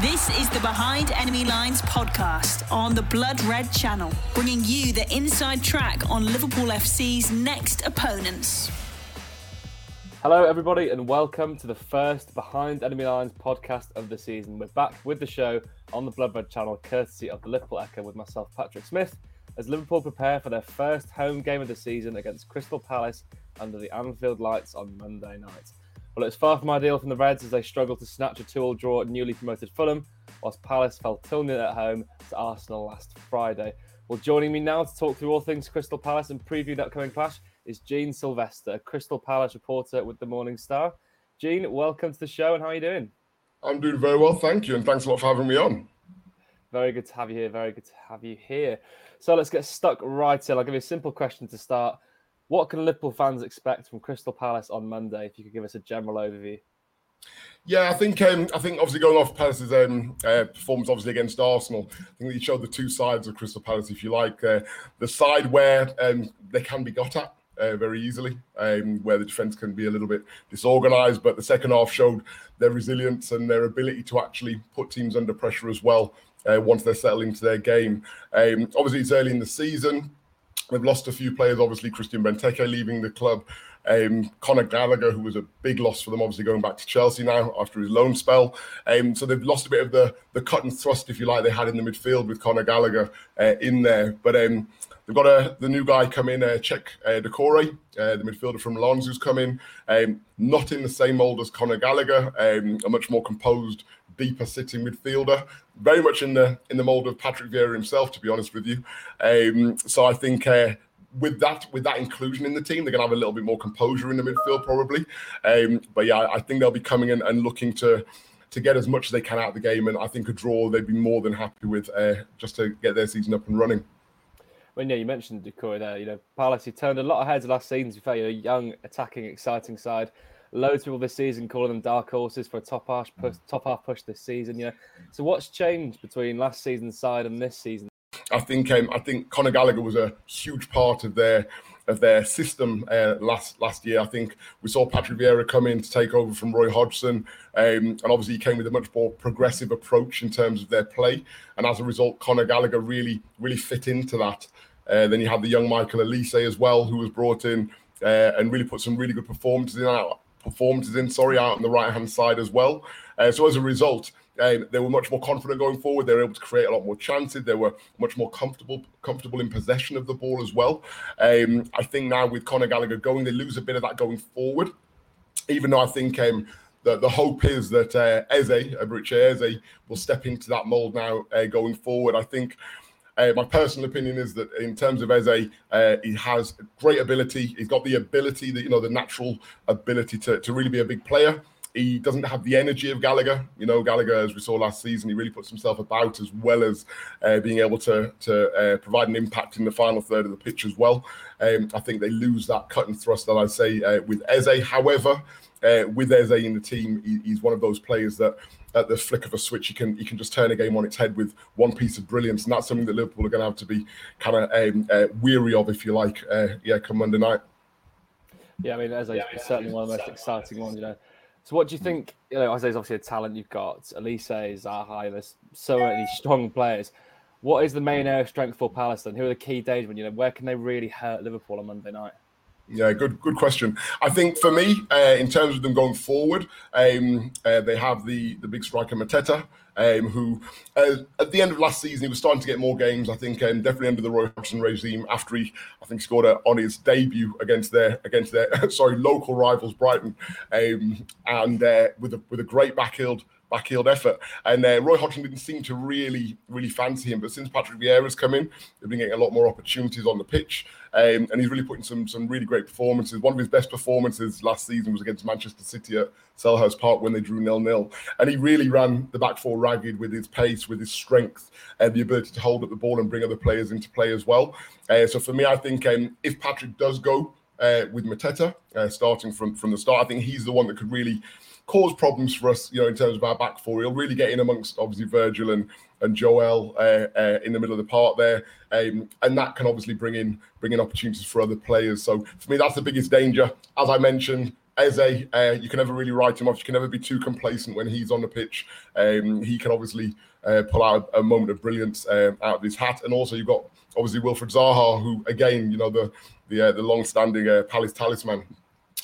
This is the Behind Enemy Lines podcast on the Blood Red channel, bringing you the inside track on Liverpool FC's next opponents. Hello, everybody, and welcome to the first Behind Enemy Lines podcast of the season. We're back with the show on the Blood Red channel, courtesy of the Liverpool Echo, with myself, Patrick Smith, as Liverpool prepare for their first home game of the season against Crystal Palace under the Anfield lights on Monday night. Well, it's far from ideal from the Reds as they struggle to snatch a 2 all draw at newly promoted Fulham, whilst Palace fell 2 0 at home to Arsenal last Friday. Well, joining me now to talk through all things Crystal Palace and preview the upcoming clash is Jean Sylvester, Crystal Palace reporter with the Morning Star. Jean, welcome to the show and how are you doing? I'm doing very well, thank you, and thanks a lot for having me on. Very good to have you here. Very good to have you here. So let's get stuck right in. I'll give you a simple question to start. What can Liverpool fans expect from Crystal Palace on Monday? If you could give us a general overview. Yeah, I think um, I think obviously going off Palace's um, uh, performance obviously against Arsenal, I think he showed the two sides of Crystal Palace, if you like. Uh, the side where um, they can be got at uh, very easily, um, where the defence can be a little bit disorganised, but the second half showed their resilience and their ability to actually put teams under pressure as well. Uh, once they're settled into their game, um, obviously it's early in the season. They've lost a few players, obviously Christian Benteke leaving the club. Um, Conor Gallagher, who was a big loss for them, obviously going back to Chelsea now after his loan spell. Um, so they've lost a bit of the the cut and thrust, if you like, they had in the midfield with Conor Gallagher uh, in there. But um, they've got a, the new guy come in, uh, Cheick uh, Doucouré, uh, the midfielder from Lens, who's come in. Um, not in the same mould as Conor Gallagher, um, a much more composed, deeper sitting midfielder. Very much in the in the mould of Patrick Vieira himself, to be honest with you. Um, so I think uh, with that with that inclusion in the team, they're going to have a little bit more composure in the midfield, probably. Um, but yeah, I think they'll be coming in and looking to to get as much as they can out of the game, and I think a draw they'd be more than happy with uh, just to get their season up and running. Well, yeah, you mentioned Doucouré there. You know, Palace he turned a lot of heads last season. To fair, you young, attacking, exciting side. Loads of people this season calling them dark horses for a top half push, top half push this season. You know, so what's changed between last season's side and this season? I think um, I think Conor Gallagher was a huge part of their of their system uh, last last year. I think we saw Patrick Vieira come in to take over from Roy Hodgson, um, and obviously he came with a much more progressive approach in terms of their play. And as a result, Conor Gallagher really really fit into that. Uh, then you had the young Michael Olise as well, who was brought in uh, and really put some really good performances in out performances in. Sorry, out on the right hand side as well. Uh, so as a result, um, they were much more confident going forward. They were able to create a lot more chances. They were much more comfortable comfortable in possession of the ball as well. Um, I think now with Conor Gallagher going, they lose a bit of that going forward. Even though I think um, the, the hope is that uh, Eze, Eberechi Eze, will step into that mold now uh, going forward. I think. Uh, my personal opinion is that in terms of Eze, uh, he has great ability. He's got the ability, that you know, the natural ability to, to really be a big player. He doesn't have the energy of Gallagher. You know, Gallagher, as we saw last season, he really puts himself about as well as uh, being able to to uh, provide an impact in the final third of the pitch as well. Um, I think they lose that cut and thrust that I'd say uh, with Eze. However, uh, with Eze in the team, he, he's one of those players that at the flick of a switch, he can he can just turn a game on its head with one piece of brilliance, and that's something that Liverpool are going to have to be kind of um, uh, weary of, if you like. Uh, yeah, come Monday night. Yeah, I mean, Eze yeah, is certainly one of the most exciting ones. You know, so, what do you think? You know, Eze's obviously a talent you've got. Olise, Zaha, there's so many strong players. What is the main area of strength for Palace? Then, who are the key days when you know where can they really hurt Liverpool on Monday night? Yeah, good good question. I think for me, uh, in terms of them going forward, um, uh, they have the the big striker Mateta, um, who uh, at the end of last season he was starting to get more games. I think um, definitely under the Roy Hodgson regime after he I think scored a, on his debut against their against their sorry local rivals Brighton, um, and uh, with a with a great backheel backheel effort. And uh, Roy Hodgson didn't seem to really, really fancy him. But since Patrick Vieira's come in, they've been getting a lot more opportunities on the pitch. Um, and he's really putting some some really great performances. One of his best performances last season was against Manchester City at Selhurst Park when they drew nil nil. And he really ran the back four ragged with his pace, with his strength, and the ability to hold up the ball and bring other players into play as well. Uh, so for me, I think um, if Patrick does go uh, with Mateta uh, starting from from the start, I think he's the one that could really cause problems for us, you know, in terms of our back four. He'll really get in amongst obviously Virgil and and Joel uh, uh, in the middle of the park there, um, and that can obviously bring in bring in opportunities for other players. So for me, that's the biggest danger. As I mentioned, Eze, uh, you can never really write him off. You can never be too complacent when he's on the pitch. Um, he can obviously uh, pull out a, moment of brilliance um, out of his hat. And also, you've got obviously Wilfried Zaha, who again, you know, the the uh, the long-standing uh, Palace talisman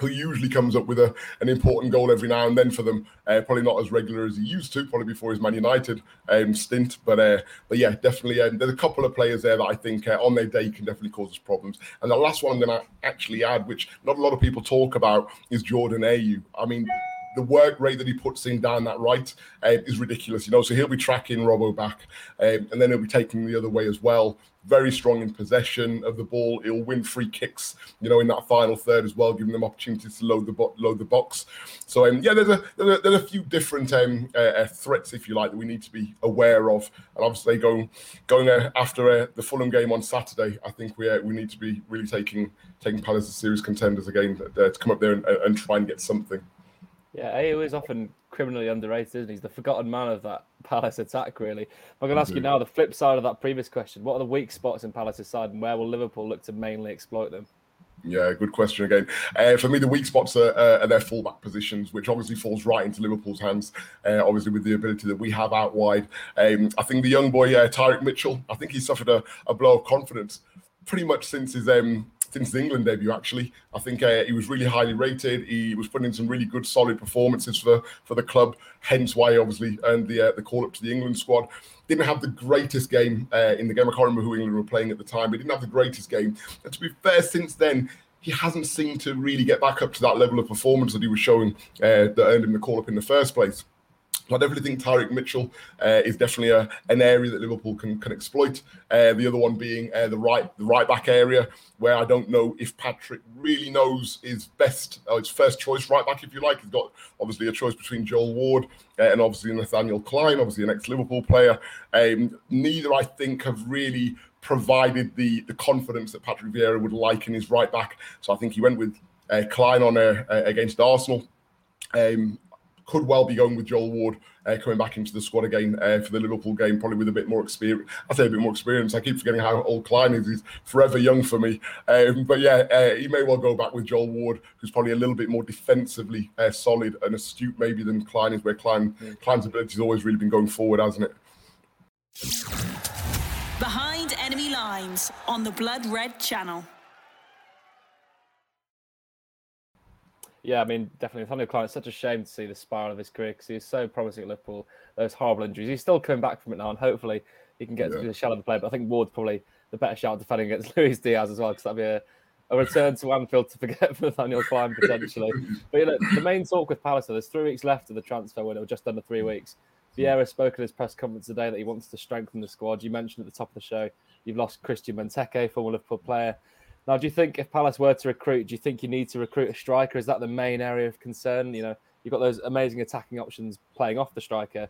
who usually comes up with a, an important goal every now and then for them. Uh, probably not as regular as he used to, probably before his Man United um, stint. But uh, but yeah, definitely. Um, there's a couple of players there that I think uh, on their day can definitely cause us problems. And the last one I'm going to actually add, which not a lot of people talk about, is Jordan Ayew. I mean, the work rate that he puts in down that right uh, is ridiculous. You know, so he'll be tracking Robbo back, um, and then he'll be taking the other way as well. Very strong in possession of the ball. He'll win free kicks, you know, in that final third as well, giving them opportunities to load the bo- load the box. So um, yeah, there's a, there's a, there's a few different um, uh, uh, threats, if you like, that we need to be aware of. And obviously, going going uh, after uh, the Fulham game on Saturday, I think we uh, we need to be really taking taking Palace as serious contenders again to come up there and, and try and get something. Yeah, Ayew is often criminally underrated, isn't he? He's the forgotten man of that Palace attack, really. I'm going to ask you now the flip side of that previous question. What are the weak spots in Palace's side, and where will Liverpool look to mainly exploit them? Yeah, good question again. Uh, for me, the weak spots are, uh, are, their fullback positions, which obviously falls right into Liverpool's hands. Uh, obviously, with the ability that we have out wide, um, I think the young boy uh, Tyrick Mitchell, I think he suffered a, a blow of confidence pretty much since his um, since the England debut. Actually, I think uh, he was really highly rated. He was putting in some really good, solid performances for for the club. Hence why, obviously, and the uh, the call up to the England squad. Didn't have the greatest game uh, in the game. I can't remember who England were playing at the time, but didn't have the greatest game. And to be fair, since then he hasn't seemed to really get back up to that level of performance that he was showing uh, that earned him the call up in the first place. I definitely think Tyrick Mitchell uh, is definitely a, an area that Liverpool can, can exploit. Uh, the other one being uh, the right the right back area, where I don't know if Patrick really knows his best, uh, his first choice right back, if you like. He's got obviously a choice between Joel Ward uh, and obviously Nathaniel Clyne, obviously an ex Liverpool player. Um, neither, I think, have really provided the the confidence that Patrick Vieira would like in his right back. So I think he went with uh, Clyne on against Arsenal. Um, could well be going with Joel Ward uh, coming back into the squad again uh, for the Liverpool game, probably with a bit more experience. I say a bit more experience. I keep forgetting how old Clyne is. He's forever young for me. Um, but yeah, uh, he may well go back with Joel Ward, who's probably a little bit more defensively uh, solid and astute maybe than Clyne is, where Clyne, Clyne's ability has always really been going forward, hasn't it? Behind enemy lines on the Blood Red Channel. Yeah, I mean, definitely. Nathaniel Clyne, it's such a shame to see the spiral of his career because he was so promising at Liverpool. Those horrible injuries. He's still coming back from it now, and hopefully he can get yeah. to the shell of the play. But I think Ward's probably the better shout defending against Luis Diaz as well, because that'd be a, a return to Anfield to forget for Nathaniel Clyne potentially. but you know, the main talk with Palace, there's three weeks left of the transfer window, just under three weeks. Vieira spoke at his press conference today that he wants to strengthen the squad. You mentioned at the top of the show you've lost Christian Benteke, former Liverpool player. Now, do you think if Palace were to recruit, do you think you need to recruit a striker? Is that the main area of concern? You know, you've got those amazing attacking options playing off the striker,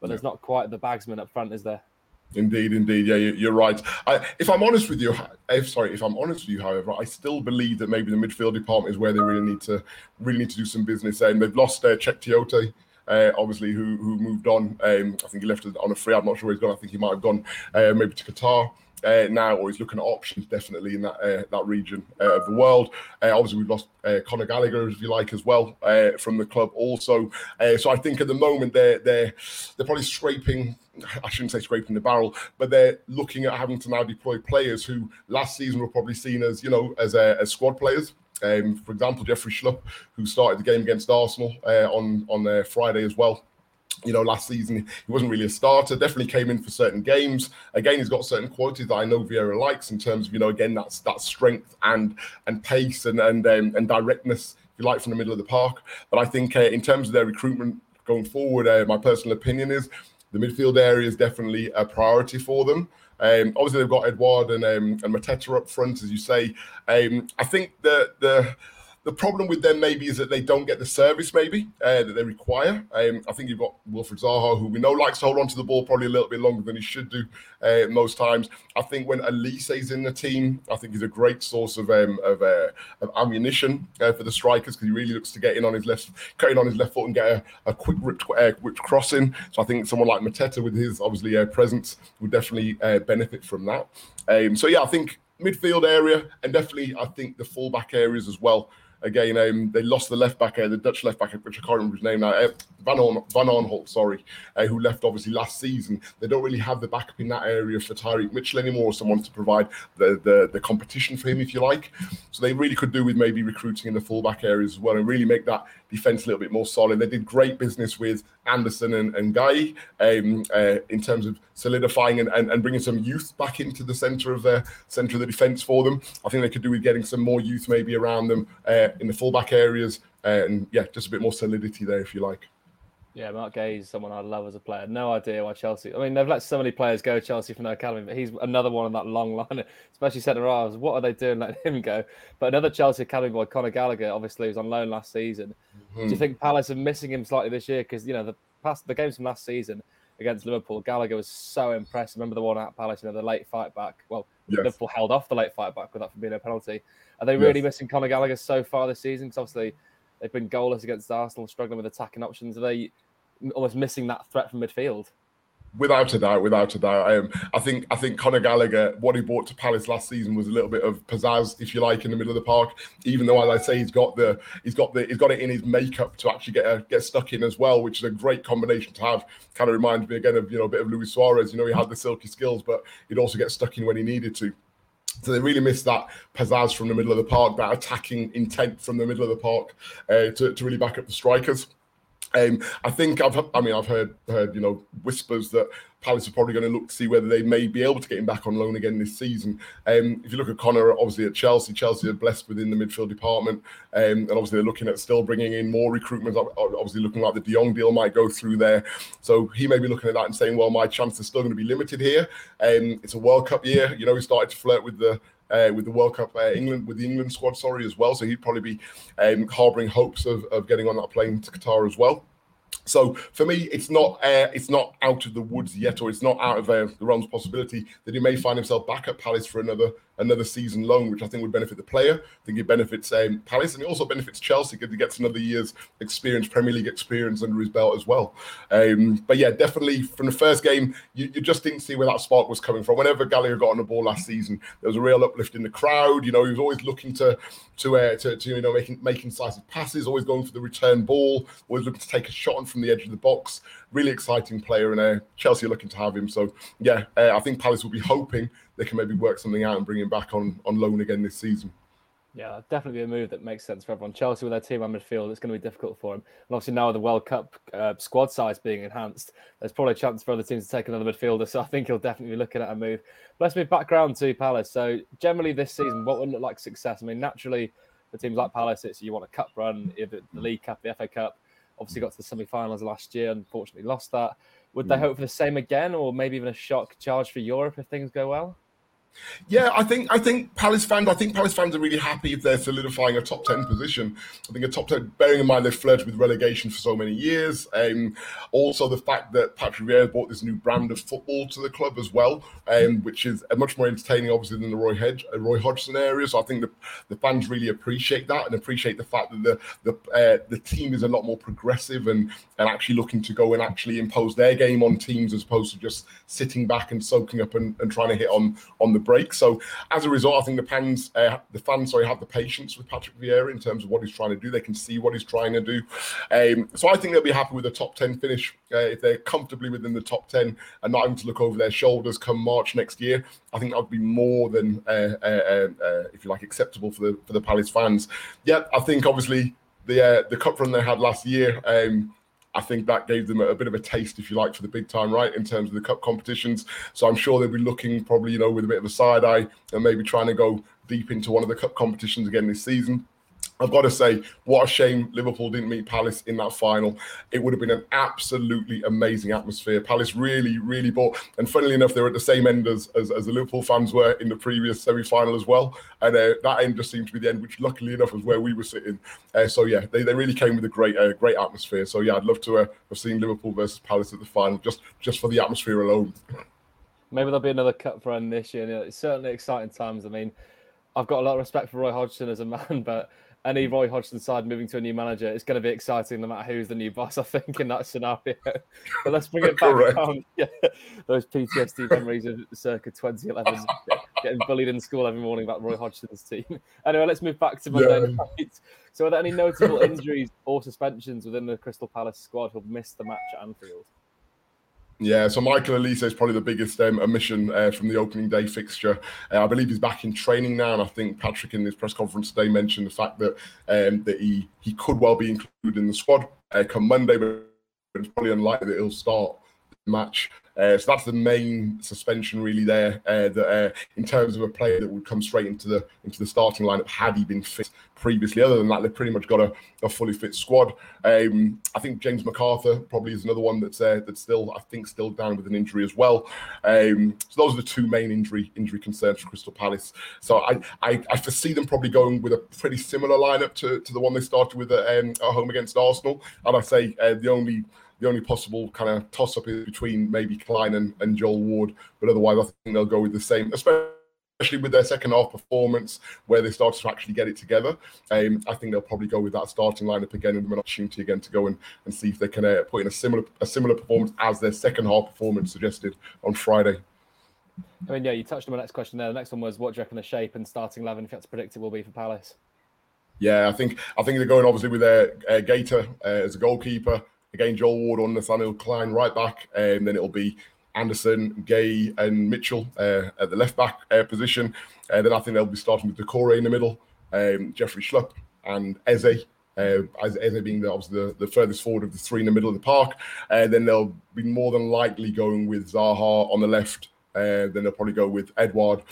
but yeah. there's not quite the bagsman up front, is there? Indeed, indeed. Yeah, you're right. I, if I'm honest with you, if sorry, if I'm honest with you, however, I still believe that maybe the midfield department is where they really need to really need to do some business. And they've lost uh, Cheikhou Kouyaté. Uh, obviously, who who moved on. Um, I think he left on a free. I'm not sure where he's gone. I think he might have gone uh, maybe to Qatar uh, now, or he's looking at options definitely in that uh, that region uh, of the world. Uh, obviously, we've lost uh, Conor Gallagher, if you like, as well uh, from the club. Also, so I think at the moment they're they're they're probably scraping. I shouldn't say scraping the barrel, but they're looking at having to now deploy players who last season were probably seen as you know as as squad players. Um, for example, Jeffrey Schlupp, who started the game against Arsenal on on Friday as well you know, last season he wasn't really a starter. Definitely came in for certain games. Again, he's got certain qualities that I know Vieira likes in terms of you know, again, that's that strength and and pace and and um, and directness, if you like, from the middle of the park. But I think uh, in terms of their recruitment going forward, uh, my personal opinion is the midfield area is definitely a priority for them. Um, obviously, they've got Edouard and um, and Mateta up front, as you say. Um, I think the the the problem with them maybe is that they don't get the service maybe uh, that they require. Um, I think you've got Wilfried Zaha, who we know likes to hold on to the ball probably a little bit longer than he should do uh, most times. I think when Olise is in the team, I think he's a great source of um, of, uh, of, ammunition uh, for the strikers because he really looks to get in on his left, cutting on his left foot and get a, a quick ripped, uh, whipped crossing. So I think someone like Mateta with his obviously uh, presence would definitely benefit from that. Um, so yeah, I think midfield area and definitely I think the fullback areas as well again, um, they lost the left back, uh, the Dutch left back, which I can't remember his name now, uh, Van, On- Van Aanholt, sorry, uh, who left obviously last season. They don't really have the backup in that area for Tyrick Mitchell anymore, someone to provide the, the, the competition for him, if you like. So they really could do with maybe recruiting in the fullback areas as well and really make that defense a little bit more solid. They did great business with Anderson and, and Guéhi um, uh, in terms of solidifying and, and, and, bringing some youth back into the center of the center of the defense for them. I think they could do with getting some more youth maybe around them uh, in the fullback areas and yeah, just a bit more solidity there if you like. Yeah, Marc Guéhi is someone I love as a player. No idea why Chelsea. I mean, they've let so many players go Chelsea from their academy, but he's another one in that long line, especially centre halves. What are they doing letting him go? But another Chelsea academy boy, Conor Gallagher, obviously was on loan last season. Mm-hmm. Do you think Palace are missing him slightly this year? Because you know the past the games from last season against Liverpool, Gallagher was so impressive. Remember the one at Palace, you know, the late fight back. Well, yes. Liverpool held off the late fight back with that without being a penalty. Are they really yes. missing Conor Gallagher so far this season? Because obviously they've been goalless against Arsenal, struggling with attacking options. Are they almost missing that threat from midfield. Without a doubt, without a doubt, um, I think I think Conor Gallagher, what he brought to Palace last season was a little bit of pizzazz, if you like, in the middle of the park. Even though, as I say, he's got the he's got the he's got it in his makeup to actually get a, get stuck in as well, which is a great combination to have. Kind of reminds me again of you know a bit of Luis Suarez. You know, he had the silky skills, but he'd also get stuck in when he needed to. So they really missed that pizzazz from the middle of the park, that attacking intent from the middle of the park uh, to, to really back up the strikers. Um, I think I've, I mean, I've heard, heard, you know, whispers that Palace are probably going to look to see whether they may be able to get him back on loan again this season. Um, if you look at Conor, obviously at Chelsea, Chelsea are blessed within the midfield department, um, and obviously they're looking at still bringing in more recruitment. Obviously, looking like the De Jong deal might go through there, so he may be looking at that and saying, "Well, my chances are still going to be limited here. Um, it's a World Cup year. You know, he started to flirt with the uh, with the World Cup uh, England with the England squad, sorry, as well. So he'd probably be um, harbouring hopes of, of getting on that plane to Qatar as well. So for me, it's not uh, it's not out of the woods yet, or it's not out of uh, the realms possibility that he may find himself back at Palace for another another season loan, which I think would benefit the player. I think it benefits um, Palace, and it also benefits Chelsea because he gets another year's experience, Premier League experience under his belt as well. Um, but yeah, definitely from the first game, you, you, just didn't see where that spark was coming from. Whenever Gallagher got on the ball last season, there was a real uplift in the crowd. You know, he was always looking to to uh, to, to, you know making making decisive passes, always going for the return ball, always looking to take a shot from the edge of the box. Really exciting player, and uh, Chelsea are looking to have him. So yeah, uh, I think Palace will be hoping they can maybe work something out and bring him back on on loan again this season. Yeah, definitely a move that makes sense for everyone. Chelsea with their team on midfield, it's going to be difficult for him. And obviously now with the World Cup uh, squad size being enhanced, there's probably a chance for other teams to take another midfielder. So I think he'll definitely be looking at a move. But let's move background to Palace. So generally this season, what would look like success? I mean, naturally, for teams like Palace, it's you want a cup run, either the League Cup, the FA Cup. Obviously got to the semi-finals last year, unfortunately lost that. Would they hmm. hope for the same again, or maybe even a shock charge for Europe if things go well? Yeah, I think I think Palace fans. I think Palace fans are really happy if they're solidifying a top ten position. I think a top ten, bearing in mind they've flirted with relegation for so many years. Um, also, the fact that Patrick Vieira brought this new brand of football to the club as well, um, which is much more entertaining, obviously, than the Roy Hedge, uh, Roy Hodgson area. So I think the, the fans really appreciate that and appreciate the fact that the the uh, the team is a lot more progressive and and actually looking to go and actually impose their game on teams as opposed to just sitting back and soaking up and, and trying to hit on on the break. So as a result, I think the fans, uh, the fans, sorry, have the patience with Patrick Vieira in terms of what he's trying to do. They can see what he's trying to do. Um, so I think they'll be happy with a top ten finish uh, if they're comfortably within the top ten and not having to look over their shoulders come March next year. I think that would be more than, uh, uh, uh, uh if you like, acceptable for the for the Palace fans. Yeah, I think obviously the the cup run they had last year. Um, I think that gave them a, bit of a taste, if you like, for the big time, right, in terms of the cup competitions. So I'm sure they'll be looking probably, you know, with a bit of a side eye and maybe trying to go deep into one of the cup competitions again this season. I've got to say, what a shame Liverpool didn't meet Palace in that final. It would have been an absolutely amazing atmosphere. Palace really, really bought. And funnily enough, they were at the same end as, as, as the Liverpool fans were in the previous semi final as well. And uh, that end just seemed to be the end, which luckily enough was where we were sitting. Uh, so, yeah, they, they really came with a great uh, great atmosphere. So, yeah, I'd love to uh, have seen Liverpool versus Palace at the final just, just for the atmosphere alone. Maybe there'll be another cup run this year. It's certainly exciting times. I mean, I've got a lot of respect for Roy Hodgson as a man, but any Roy Hodgson side moving to a new manager, it's going to be exciting no matter who's the new boss, I think, in that scenario. but let's bring it back down. Yeah, those PTSD memories of circa 2011. getting bullied in school every morning about Roy Hodgson's team. Anyway, let's move back to Monday yeah. night. So, are there any notable injuries or suspensions within the Crystal Palace squad who've missed the match at Anfield? Yeah, so Michael Olise is probably the biggest um, omission uh, from the opening day fixture. Uh, I believe he's back in training now, and I think Patrick in his press conference today mentioned the fact that um, that he he could well be included in the squad uh, come Monday, but it's probably unlikely that he'll start match. Uh, so that's the main suspension really there. Uh, that uh, in terms of a player that would come straight into the into the starting lineup had he been fit previously. Other than that, they've pretty much got a, a fully fit squad. Um, I think James McArthur probably is another one that's uh, that's still I think still down with an injury as well. Um, so those are the two main injury injury concerns for Crystal Palace. So I, I, I foresee them probably going with a pretty similar lineup to, to the one they started with at, um, at home against Arsenal. And I say uh, the only the only possible kind of toss up is between maybe Clyne and, and Joel Ward, but otherwise I think they'll go with the same, especially with their second half performance where they started to actually get it together. Um, I think they'll probably go with that starting lineup again and an opportunity again to go and, and see if they can uh, put in a similar a similar performance as their second half performance suggested on Friday. I mean, yeah, you touched on my next question there. The next one was, what do you reckon the shape and starting eleven, if you had to predict it, will be for Palace? Yeah, I think I think they're going obviously with their uh, Guaita uh, as a goalkeeper. Again, Joel Ward on Nathaniel Clyne right back, and then it'll be Anderson, Guéhi, and Mitchell uh, at the left back uh, position. Uh, then I think they'll be starting with Doucouré in the middle, um, Jeffrey Schlupp, and Eze. Uh, as Eze being the, obviously the, the, furthest forward of the three in the middle of the park. And then they'll be more than likely going with Zaha on the left. Uh, then they'll probably go with Edouard.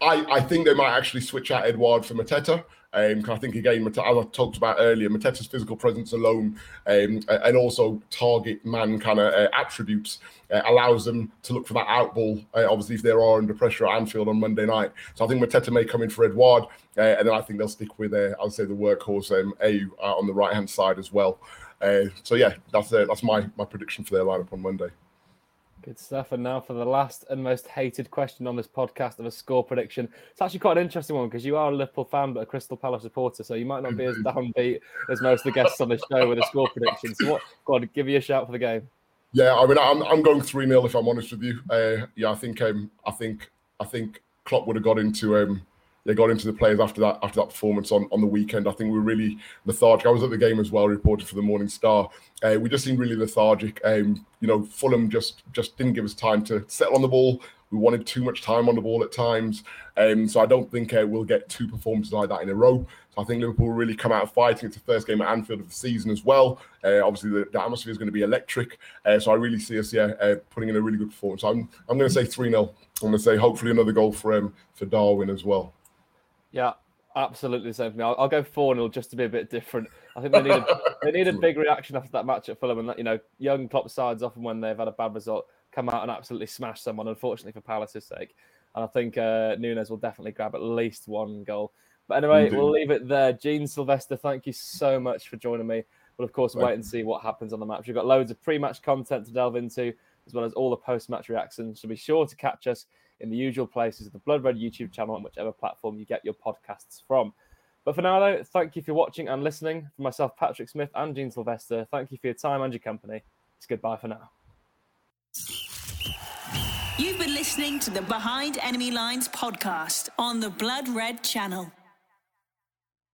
I, I think they might actually switch out Edouard for Mateta. Um, I think again, as I talked about earlier, Mateta's physical presence alone um, and also target man kind of uh, attributes uh, allows them to look for that out ball. Uh, obviously, if they are under pressure at Anfield on Monday night, so I think Mateta may come in for Edouard, uh, and then I think they'll stick with, uh, I'll say, the workhorse um, A on the right hand side as well. Uh, so yeah, that's that's my my prediction for their lineup on Monday. Good stuff. And now for the last and most hated question on this podcast of a score prediction. It's actually quite an interesting one because you are a Liverpool fan but a Crystal Palace supporter, so you might not be as downbeat as most of the guests on the show with a score prediction. So what? Go on, give you a shout for the game. Yeah, I mean, I'm, I'm going three 0 if I'm honest with you. Uh, yeah, I think um, I think I think Klopp would have got into um, they got into the players after that after that performance on, on the weekend. I think we are really lethargic. I was at the game as well, reported for the Morning Star. Uh, we just seemed really lethargic. Um, you know, Fulham just just didn't give us time to settle on the ball. We wanted too much time on the ball at times. Um, so I don't think uh, we'll get two performances like that in a row. So I think Liverpool will really come out fighting. It's the first game at Anfield of the season as well. Uh, obviously, the, the, atmosphere is going to be electric. Uh, so I really see us, yeah, uh, putting in a really good performance. I'm, I'm going to say 3 0. I'm going to say hopefully another goal for um, for Darwin as well. Yeah, absolutely the same for me. I'll, I'll go 4 0 just to be a bit different. I think they need a, they need a big reaction after that match at Fulham. And, that, you know, young top sides often when they've had a bad result come out and absolutely smash someone, unfortunately for Palace's sake. And I think uh, Nunez will definitely grab at least one goal. But anyway, Indeed. we'll leave it there. Jean Sylvester, thank you so much for joining me. We'll, of course, wait and see what happens on the match. We've got loads of pre match content to delve into, as well as all the post match reactions. So be sure to catch us in the usual places of the Blood Red YouTube channel and whichever platform you get your podcasts from. But for now, though, thank you for watching and listening. For myself, Patrick Smith, and Jean Sylvester, thank you for your time and your company. It's goodbye for now. You've been listening to the Behind Enemy Lines podcast on the Blood Red channel.